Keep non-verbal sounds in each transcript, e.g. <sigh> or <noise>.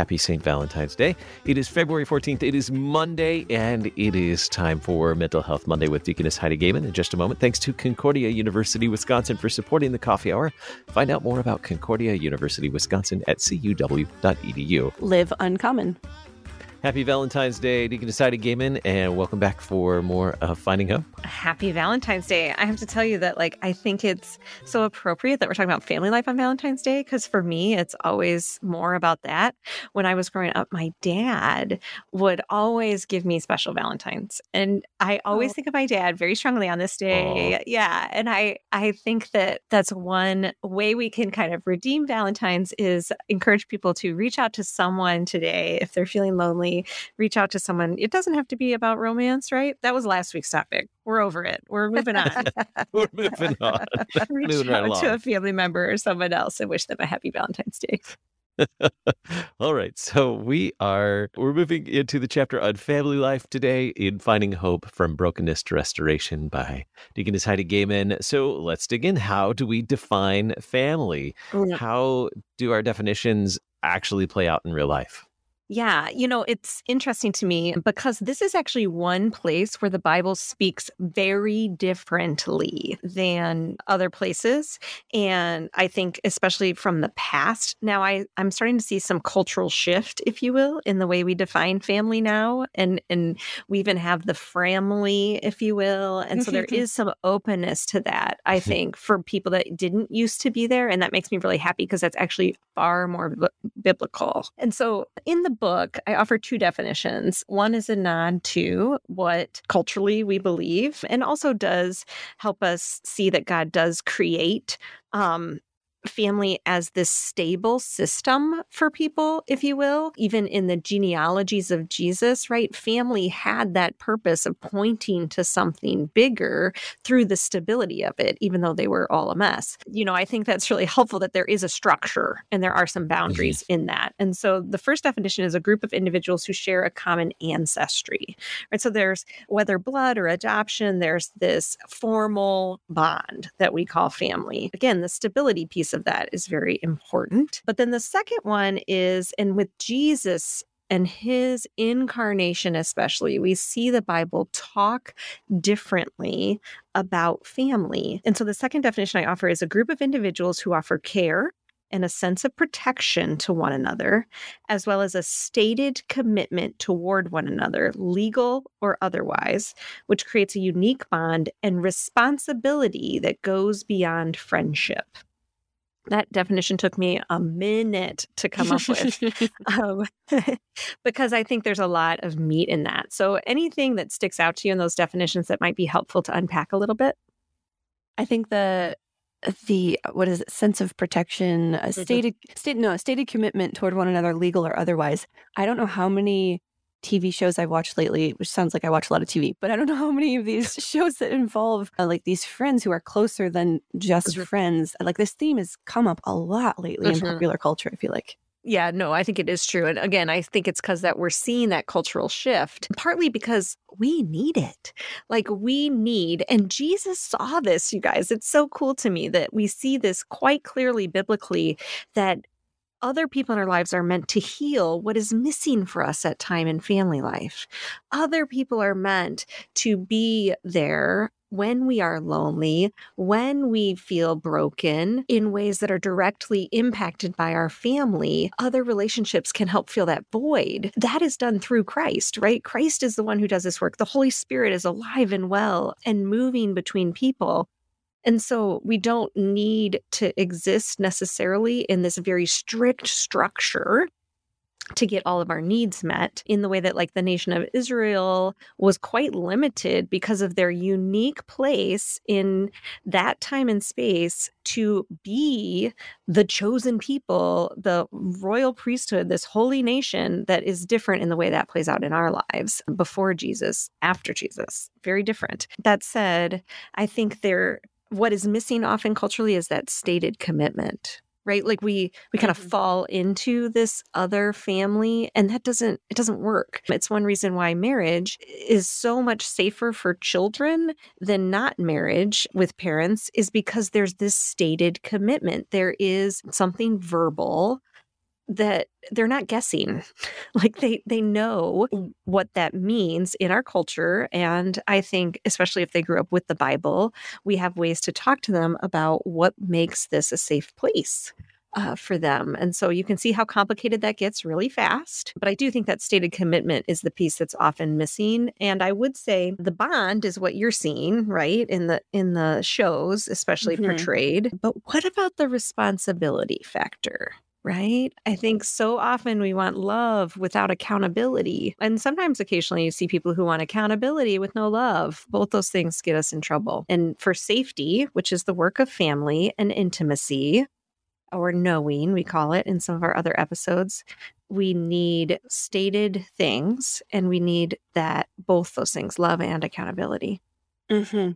Happy St. Valentine's Day. It is February 14th. It is Monday, and it is time for Mental Health Monday with Deaconess Heidi Goehmann in just a moment. Thanks to Concordia University, Wisconsin for supporting the coffee hour. Find out more about Concordia University, Wisconsin at cuw.edu. Live uncommon. Happy Valentine's Day, Deaconess Heidi Goehmann, and welcome back for more of Finding Hope. Happy Valentine's Day. I have to tell you that, like, I think it's so appropriate that we're talking about family life on Valentine's Day because for me, it's always more about that. When I was growing up, my dad would always give me special Valentines. And I always Oh. think of my dad very strongly on this day. Yeah. And I, I think that that's one way we can kind of redeem Valentine's is encourage people to reach out to someone today if they're feeling lonely reach out to someone. It doesn't have to be about romance, right? That was last week's topic. We're over it. We're moving on. <laughs> We're moving on. <laughs> reach Moving right out to a family member or someone else and wish them a happy Valentine's Day. <laughs> All right. So we are we're moving into the chapter on family life today in Finding Hope from Brokenness to Restoration by Deaconess Heidi Goehmann. So let's dig in. How do we define family? Mm. How do our definitions actually play out in real life? Yeah, you know, it's interesting to me because this is actually one place where the Bible speaks very differently than other places. And I think especially from the past, now I, I'm starting to see some cultural shift, if you will, in the way we define family now. And and we even have the family, if you will. And so there <laughs> is some openness to that, I mm-hmm. think, for people that didn't used to be there. And that makes me really happy because that's actually far more bi- biblical. And so in the book, I offer two definitions. One is a nod to what culturally we believe, and also does help us see that God does create um, family as this stable system for people, if you will. Even in the genealogies of Jesus, right? Family had that purpose of pointing to something bigger through the stability of it, even though they were all a mess. You know, I think that's really <laughs> helpful that there is a structure and there are some mm-hmm. boundaries in that. And so the first definition is a group of individuals who share a common ancestry, right? So there's whether blood or adoption, there's this formal bond that we call family. Again, the stability piece of that is very important. But then the second one is, and with Jesus and his incarnation, especially, we see the Bible talk differently about family. And so the second definition I offer is a group of individuals who offer care and a sense of protection to one another, as well as a stated commitment toward one another, legal or otherwise, which creates a unique bond and responsibility that goes beyond friendship. That definition took me a minute to come up with <laughs> um, <laughs> because I think there's a lot of meat in that. So, anything that sticks out to you in those definitions that might be helpful to unpack a little bit? I think the the what is it sense of protection a stated state no a stated commitment toward one another legal or otherwise i don't know how many tv shows i've watched lately which sounds like i watch a lot of tv but i don't know how many of these <laughs> shows that involve uh, like these friends who are closer than just Mhm. friends like this theme has come up a lot lately in Mhm. popular culture i feel like Yeah, no, I think it is true. And again, I think it's because that we're seeing that cultural shift, partly because we need it. Like we need, and Jesus saw this, you guys. It's so cool to me that we see this quite clearly biblically that other people in our lives are meant to heal what is missing for us at time in family life. Other people are meant to be there when we are lonely, when we feel broken in ways that are directly impacted by our family, other relationships can help fill that void. That is done through Christ, right? Christ is the one who does this work. The Holy Spirit is alive and well and moving between people. And so we don't need to exist necessarily in this very strict structure to get all of our needs met in the way that like the nation of Israel was quite limited because of their unique place in that time and space to be the chosen people, the royal priesthood, this holy nation that is different in the way that plays out in our lives before Jesus, after Jesus. Very different. That said, I think there what is missing often culturally is that stated commitment right? Like we we kind of Mhm. fall into this other family and that doesn't it doesn't work. It's one reason why marriage is so much safer for children than not marriage with parents is because there's this stated commitment. There is something verbal that they're not guessing. <laughs> Like they they know what that means in our culture and i think especially if they grew up with the bible we have ways to talk to them about what makes this a safe place uh, for them. And so you can see how complicated that gets really fast but i do think that stated commitment is the piece that's often missing. And i would say the bond is what you're seeing right in the in the shows especially Mhm. portrayed. But what about the responsibility factor right? I think so often we want love without accountability. And sometimes occasionally you see people who want accountability with no love. Both those things get us in trouble. And for safety, which is the work of family and intimacy, or knowing, we call it in some of our other episodes, we need stated things and we need that both those things, love and accountability. hmm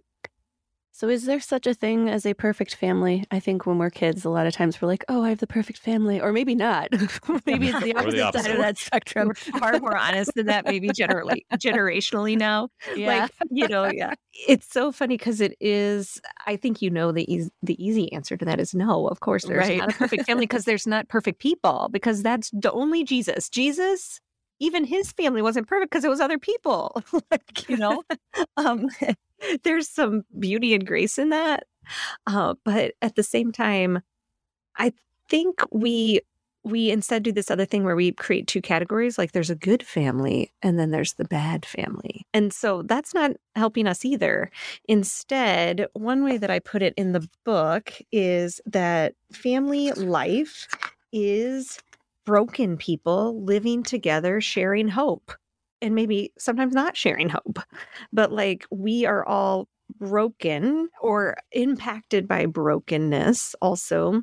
So, is there such a thing as a perfect family? I think when we're kids, a lot of times we're like, "Oh, I have the perfect family," or maybe not. <laughs> maybe it's the <laughs> Or the opposite, side of that spectrum. We're far more honest than that, maybe generally generationally now. <laughs> Yeah. Like, you know, yeah. It's so funny because it is, I think you know the easy, the easy answer to that is no. Of course, there's Right. not a perfect family because there's not perfect people because that's the only Jesus. Jesus, even his family wasn't perfect because it was other people. like, you know, um, <laughs> there's some beauty and grace in that. Uh, but at the same time, I think we we instead do this other thing where we create two categories like there's a good family and then there's the bad family. And so that's not helping us either. Instead, one way that I put it in the book is that family life is broken people living together sharing hope and maybe sometimes not sharing hope. But like we are all broken or impacted by brokenness also.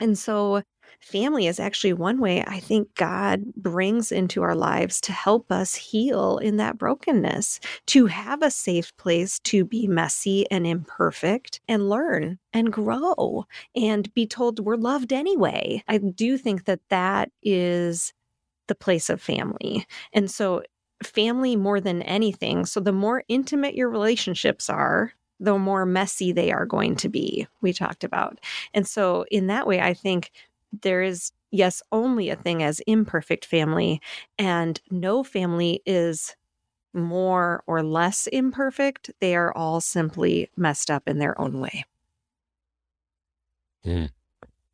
And so family is actually one way I think God brings into our lives to help us heal in that brokenness, to have a safe place to be messy and imperfect and learn and grow and be told we're loved anyway. I do think that that is the place of family. And so family more than anything. So the more intimate your relationships are, the more messy they are going to be, we talked about. And so, in that way, I think there is, yes, only a thing as imperfect family, and no family is more or less imperfect. They are all simply messed up in their own way. Hmm.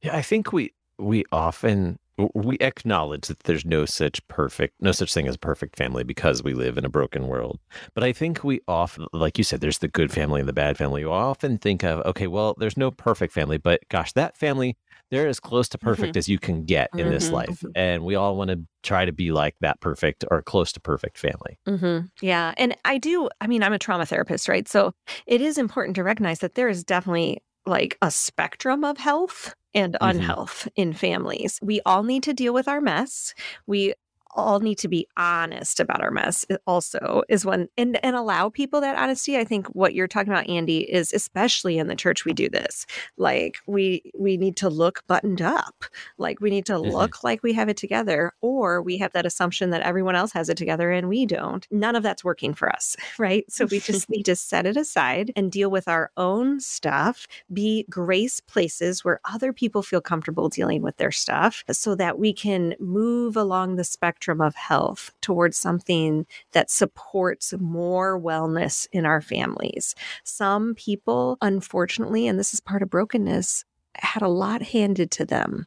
Yeah, I think we we often we acknowledge that there's no such perfect no such thing as perfect family because we live in a broken world. But I think we often like you said there's the good family and the bad family. You often think of okay, well, there's no perfect family, but gosh, that family they're as close to perfect as you can get in this Mhm, life. mhm. And we all want to try to be like that perfect or close to perfect family. Mm-hmm. Yeah. And I do, I mean, I'm a trauma therapist, right? So it is important to recognize that there is definitely like a spectrum of health and Mhm. unhealth in families. We all need to deal with our mess. We all need to be honest about our mess also is one and and allow people that honesty. I think what you're talking about andy is especially in the church we do this. Like we we need to look buttoned up. Like we need to Mhm. look like we have it together or we have that assumption that everyone else has it together and we don't. None of that's working for us <laughs> right? So we <laughs> just need to set it aside and deal with our own stuff. Be grace places where other people feel comfortable dealing with their stuff so that we can move along the spectrum of health towards something that supports more wellness in our families. Some people, unfortunately, and this is part of brokenness, had a lot handed to them.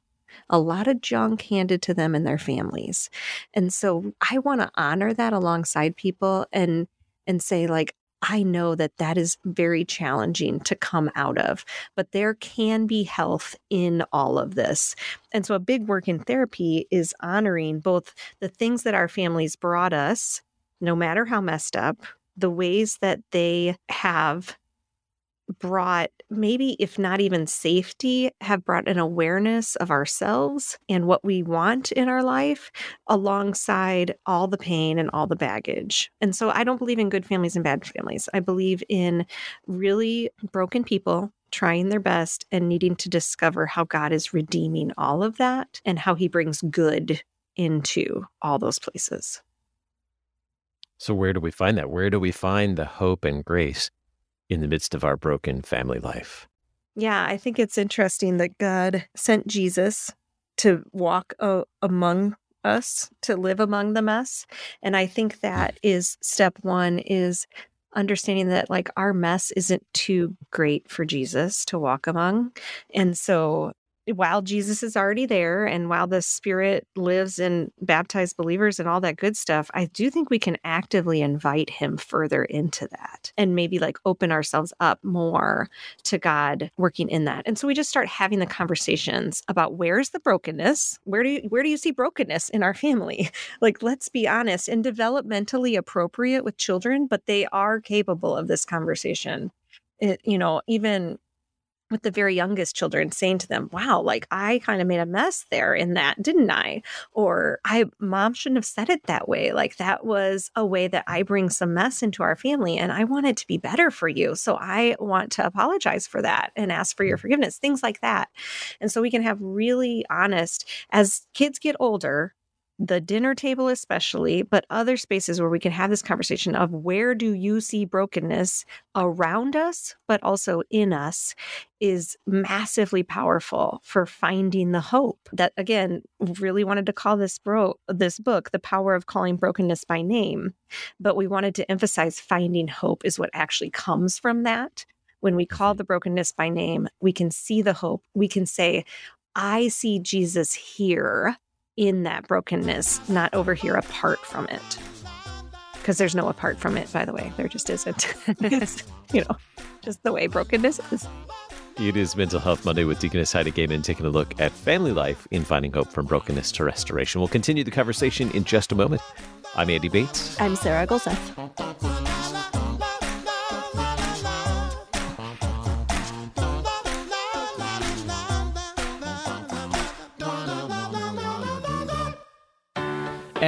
A lot of junk handed to them and their families. And so I want to honor that alongside people and and say like I know that that is very challenging to come out of, but there can be health in all of this. And so, a big work in therapy is honoring both the things that our families brought us, no matter how messed up, the ways that they have brought maybe if not even safety have brought an awareness of ourselves and what we want in our life alongside all the pain and all the baggage. And so I don't believe in good families and bad families. I believe in really broken people trying their best and needing to discover how God is redeeming all of that and how he brings good into all those places. So, where do we find that? Where do we find the hope and grace in the midst of our broken family life? Yeah, I think it's interesting that God sent Jesus to walk uh, among us, to live among the mess. And I think hmm. that is step one is understanding that like our mess isn't too great for Jesus to walk among. And so while Jesus is already there and while the Spirit lives in baptized believers and all that good stuff, I do think we can actively invite Him further into that and maybe like open ourselves up more to God working in that. And so we just start having the conversations about where's the brokenness? Where do you, where do you see brokenness in our family? <laughs> like, let's be honest and developmentally appropriate with children, but they are capable of this conversation. It, you know, even with the very youngest children saying to them wow like i kind of made a mess there in that didn't i? Or i mom shouldn't have said it that way. Like that was a way that i bring some mess into our family and i want it to be better for you so i want to apologize for that and ask for your mm. forgiveness things like that. And so we can have really honest as kids get older the dinner table especially but other spaces where we can have this conversation of where do you see brokenness around us but also in us is massively powerful for finding the hope that again really wanted to call this bro this book the power of calling brokenness by name but we wanted to emphasize finding hope is what actually comes from that. When we call mm-hmm. the brokenness by name we can see the hope. We can say I see Jesus here in that brokenness, not over here apart from it. Because there's no apart from it, by the way. There just isn't. <laughs> it's, you know, just the way brokenness is. It is Mental Health Monday with Deaconess Heidi Goehmann taking a look at family life in finding hope from brokenness to restoration. We'll continue the conversation in just a moment. I'm Andy Bates. I'm Sarah Gulseth.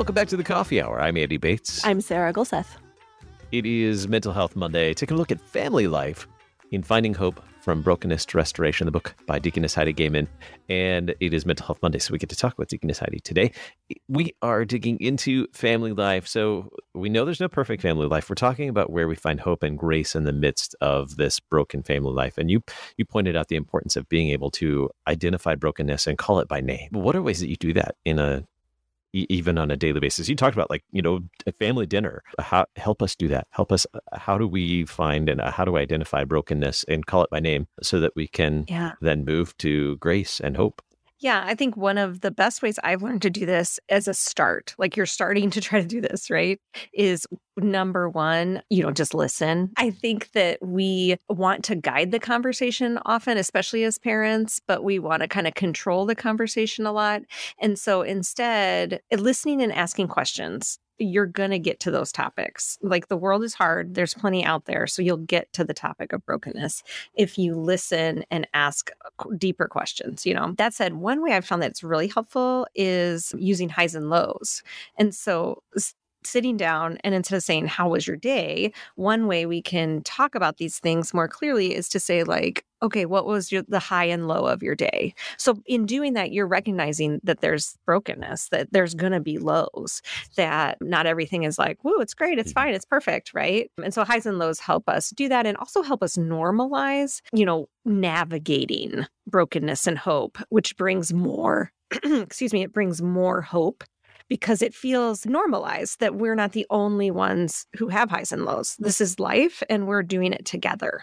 Welcome back to the Coffee Hour. I'm Andy Bates. I'm Sarah Gulseth. It is Mental Health Monday. Taking a look at family life in Finding Hope from Brokenness to Restoration, the book by Deaconess Heidi Goehmann. And it is Mental Health Monday, so we get to talk with Deaconess Heidi today. We are digging into family life. So we know there's no perfect family life. We're talking about where we find hope and grace in the midst of this broken family life. And you you pointed out the importance of being able to identify brokenness and call it by name. What are ways that you do that in a even on a daily basis. You talked about like, you know, a family dinner. How, help us do that. Help us. Uh, how do we find and uh, how do we identify brokenness and call it by name so that we can yeah. then move to grace and hope? Yeah, I think one of the best ways I've learned to do this as a start, like you're starting to try to do this, right? Is number one, you know, just listen. I think that we want to guide the conversation often, especially as parents, but we want to kind of control the conversation a lot. And so instead, eh, listening and asking questions you're going to get to those topics. Like the world is hard, there's plenty out there. So you'll get to the topic of brokenness if you listen and ask deeper questions. You know, that said, one way I've found that it's really helpful is using highs and lows. And so sitting down and instead of saying how was your day one way we can talk about these things more clearly is to say like okay what was your, the high and low of your day so in doing that you're recognizing that there's brokenness that there's going to be lows that not everything is like whoa it's great it's mm-hmm. fine it's perfect right and so highs and lows help us do that and also help us normalize you know navigating brokenness and hope which brings more <clears throat> excuse me it brings more hope because it feels normalized that we're not the only ones who have highs and lows. This is life and we're doing it together.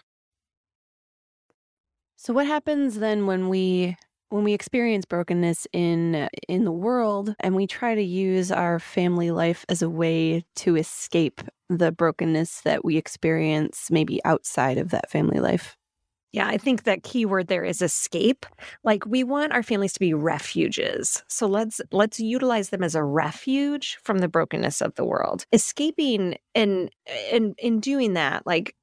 So, what happens then when we when we experience brokenness in uh, in the world and we try to use our family life as a way to escape the brokenness that we experience maybe outside of that family life yeah, I think that key word there is escape. Like we want our families to be refuges. So let's let's utilize them as a refuge from the brokenness of the world. Escaping and and in doing that, like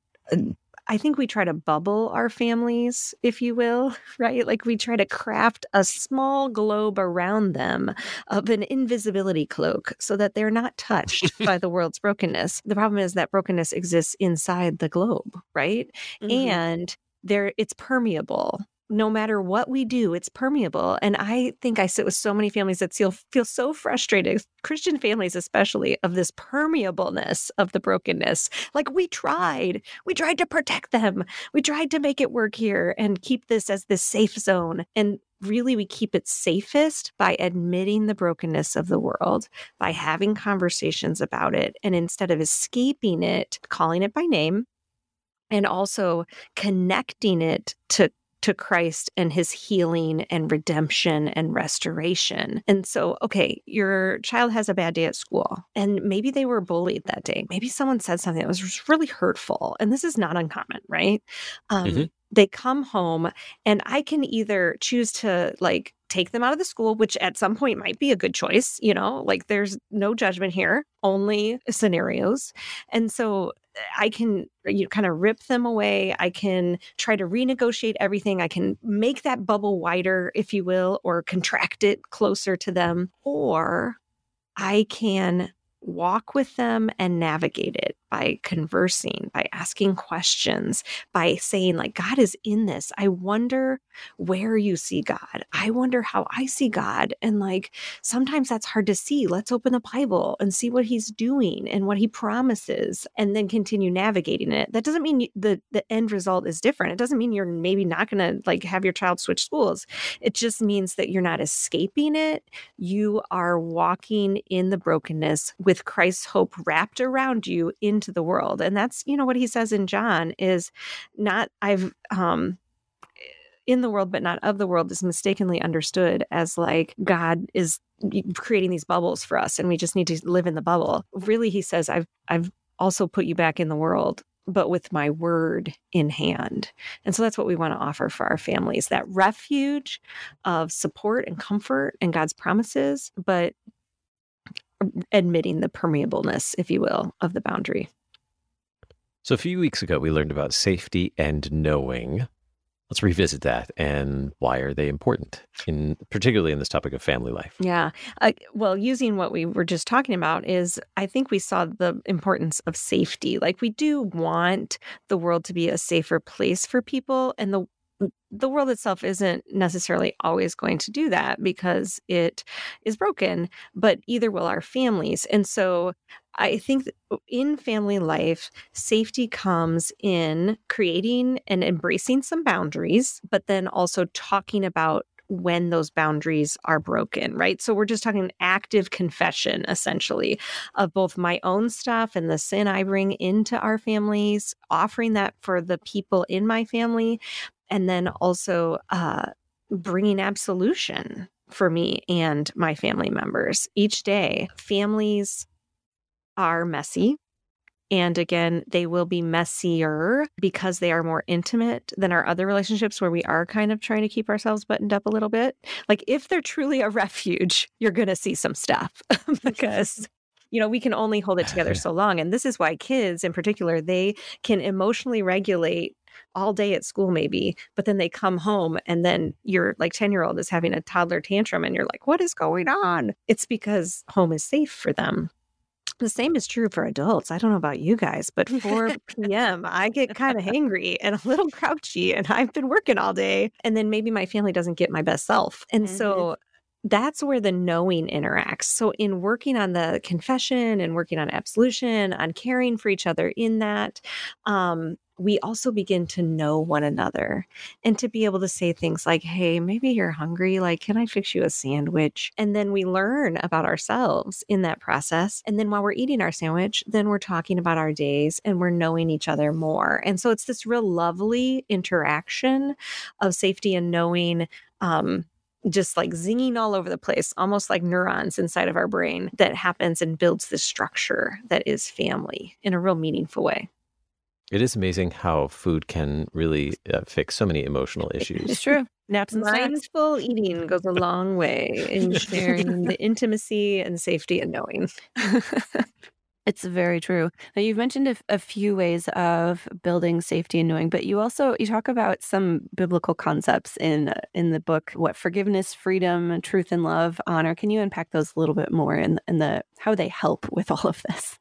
I think we try to bubble our families, if you will, <laughs> right? Like we try to craft a small globe around them of an invisibility cloak so that they're not touched <laughs> by the world's brokenness. The problem is that brokenness exists inside the globe, right? Mm-hmm. And there it's permeable no matter what we do, it's permeable. And I think I sit with so many families that feel feel so frustrated, Christian families especially, of this permeableness of the brokenness. Like we tried, we tried to protect them, we tried to make it work here and keep this as this safe zone. And really, we keep it safest by admitting the brokenness of the world, by having conversations about it, and instead of escaping it, calling it by name and also connecting it to to Christ and his healing and redemption and restoration. And so, okay, your child has a bad day at school and maybe they were bullied that day. Maybe someone said something that was really hurtful. And this is not uncommon, right? Um, mm-hmm. They come home and I can either choose to like take them out of the school, which at some point might be a good choice. You know, like there's no judgment here, only scenarios. And so I can uh, you know, kind of rip them away. I can try to renegotiate everything. I can make that bubble wider, if you will, or contract it closer to them. Or I can walk with them and navigate it by conversing, by asking questions, by saying, like, God is in this. I wonder where you see God. I wonder how I see God. And like, sometimes that's hard to see. Let's open the Bible and see what he's doing and what he promises and then continue navigating it. That doesn't mean the, the end result is different. It doesn't mean you're maybe not going to like have your child switch schools. It just means that you're not escaping it. You are walking in the brokenness with Christ's hope wrapped around you into into the world. And that's, you know, what he says in John is not, I've, um, in the world but not of the world is mistakenly understood as like God is creating these bubbles for us and we just need to live in the bubble. Really he says I've I've also put you back in the world but with my word in hand. And so that's what we want to offer for our families that refuge of support and comfort and God's promises, but admitting the permeableness, if you will, of the boundary. So a few weeks ago, we learned about safety and knowing. Let's revisit that and why are they important, in particularly in this topic of family life? Yeah, uh, well, using what we were just talking about is, I think we saw the importance of safety. Like we do want the world to be a safer place for people, and the the world itself isn't necessarily always going to do that because it is broken, but either will our families. And so I think in family life, safety comes in creating and embracing some boundaries, but then also talking about when those boundaries are broken, right? So we're just talking active confession, essentially, of both my own stuff and the sin I bring into our families, offering that for the people in my family, and then also uh, bringing absolution for me and my family members each day. Families are messy. And again, they will be messier because they are more intimate than our other relationships where we are kind of trying to keep ourselves buttoned up a little bit. Like, if they're truly a <laughs> refuge, you're going to see some stuff <laughs> because you know, we can only hold it together <laughs> so long. And this is why kids in particular, they can emotionally regulate all day at school maybe but then they come home and then your like 10 year old is having a toddler tantrum and you're like what is going on it's because home is safe for them the same is true for adults. I don't know about you guys, but 4 <laughs> p.m., I get kind of hangry and a little grouchy, and I've been working all day. And then maybe my family doesn't get my best self. And mm-hmm. so that's where the knowing interacts. So, in working on the confession and working on absolution, on caring for each other in that, um, we also begin to know one another and to be able to say things like, Hey, maybe you're hungry. Like, can I fix you a sandwich? And then we learn about ourselves in that process. And then while we're eating our sandwich, then we're talking about our days and we're knowing each other more. And so it's this real lovely interaction of safety and knowing um, just like zinging all over the place, almost like neurons inside of our brain that happens and builds this structure that is family in a real meaningful way. It is amazing how food can really uh, fix so many emotional issues. It's true. Naps and snacks. Mindful eating goes a long way in sharing the <laughs> intimacy and safety and knowing. <laughs> It's very true. Now you've mentioned a, a, few ways of building safety and knowing, but you also you talk about some biblical concepts in in the book. What forgiveness, freedom, truth, and love, honor. Can you unpack those a little bit more and and the how they help with all of this?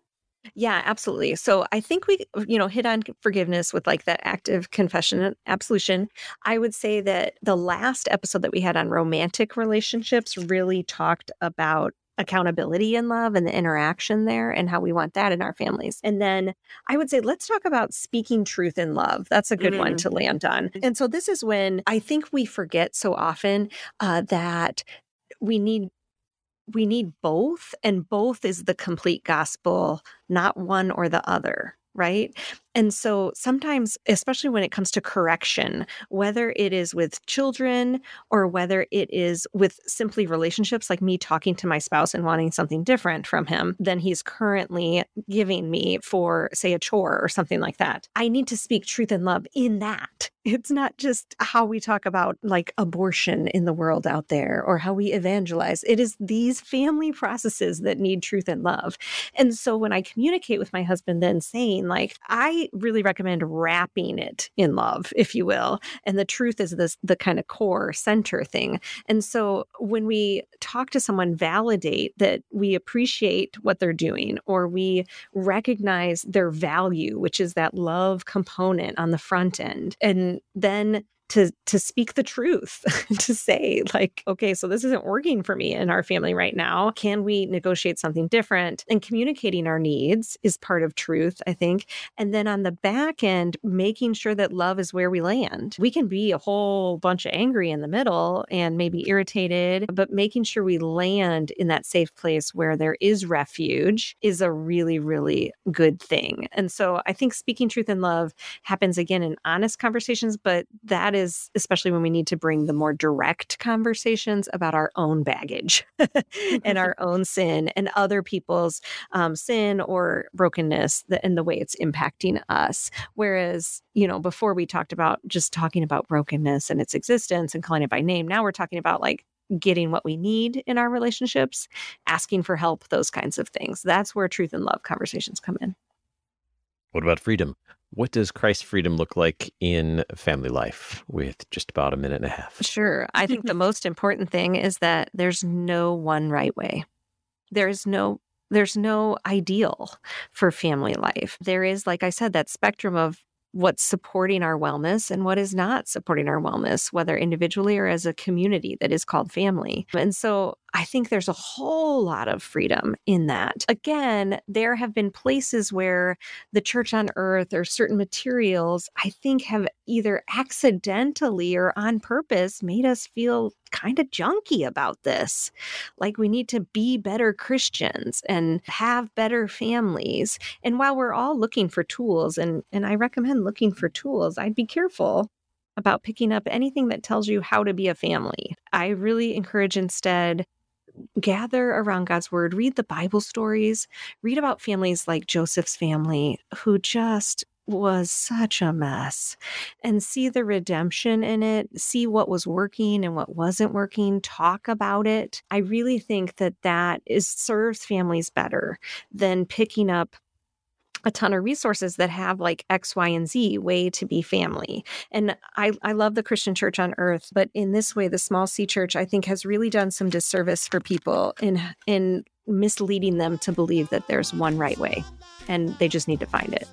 Yeah, absolutely. So I think we, you know, hit on forgiveness with like that active confession and absolution. I would say that the last episode that we had on romantic relationships really talked about accountability in love and the interaction there and how we want that in our families. And then I would say, let's talk about speaking truth in love. That's a good mm-hmm. one to land on. And so this is when I think we forget so often uh, that we need we need both and both is the complete gospel not one or the other right and so sometimes, especially when it comes to correction, whether it is with children or whether it is with simply relationships, like me talking to my spouse and wanting something different from him than he's currently giving me for, say, a chore or something like that, I need to speak truth and love in that. <laughs> It's not just how we talk about like abortion in the world out there or how we evangelize. It is these family processes that need truth and love. And so when I communicate with my husband, then saying, like, I really recommend wrapping it in love, if you will. And the truth is this the kind of core center thing. And so when we talk to someone, validate that we appreciate what they're doing or we recognize their value, which is that love component on the front end. And then to to speak the truth <laughs> to say like okay so this isn't working for me in our family right now. Can we negotiate something different? And communicating our needs is part of truth i think. And then on the back end making sure that love is where we land. We can be a whole bunch of angry in the middle and maybe irritated but making sure we land in that safe place where there is refuge is a really really good thing. And so i think speaking truth in love happens again in honest conversations but that is is especially when we need to bring the more direct conversations about our own baggage <laughs> and our own sin and other people's um, sin or brokenness and the way it's impacting us. Whereas, you know, before we talked about just talking about brokenness and its existence and calling it by name, now we're talking about like getting what we need in our relationships, asking for help, those kinds of things. That's where truth and love conversations come in. What about freedom? What does Christ's freedom look like in family life with just about a minute and a half? Sure. I think the <laughs> most important thing is that there's no one right way. There's no there's no ideal for family life. There is like I said that spectrum of what's supporting our wellness and what is not supporting our wellness, whether individually or as a community that is called family. And so I think there's a whole lot of freedom in that. Again, there have been places where the church on earth or certain materials, I think, have either accidentally or on purpose made us feel kind of junky about this. Like we need to be better Christians and have better families. And while we're all looking for tools, and, and I recommend looking for tools, I'd be careful about picking up anything that tells you how to be a family. I really encourage instead gather around God's word, read the Bible stories, read about families like Joseph's family who just was such a mess and see the redemption in it, see what was working and what wasn't working, talk about it. I really think that that is serves families better than picking up a ton of resources that have like X, Y, and Z way to be family. And I, I love the Christian church on earth, but in this way, the small C church, I think, has really done some disservice for people in in misleading them to believe that there's one right way. And they just need to find it.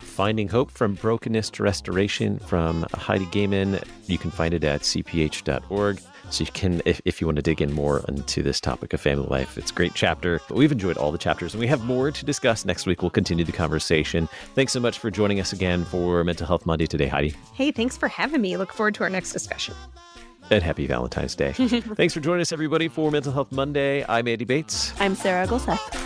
Finding Hope from Brokenness to Restoration from Heidi Goehmann. You can find it at cph.org. So you can, if, if you want to dig in more into this topic of family life, it's a great chapter. But we've enjoyed all the chapters and we have more to discuss. Next week, we'll continue the conversation. Thanks so much for joining us again for Mental Health Monday today, Heidi. Hey, thanks for having me. Look forward to our next discussion. And happy Valentine's Day. <laughs> thanks for joining us, everybody, for Mental Health Monday. I'm Andy Bates. I'm Sarah Gulseth.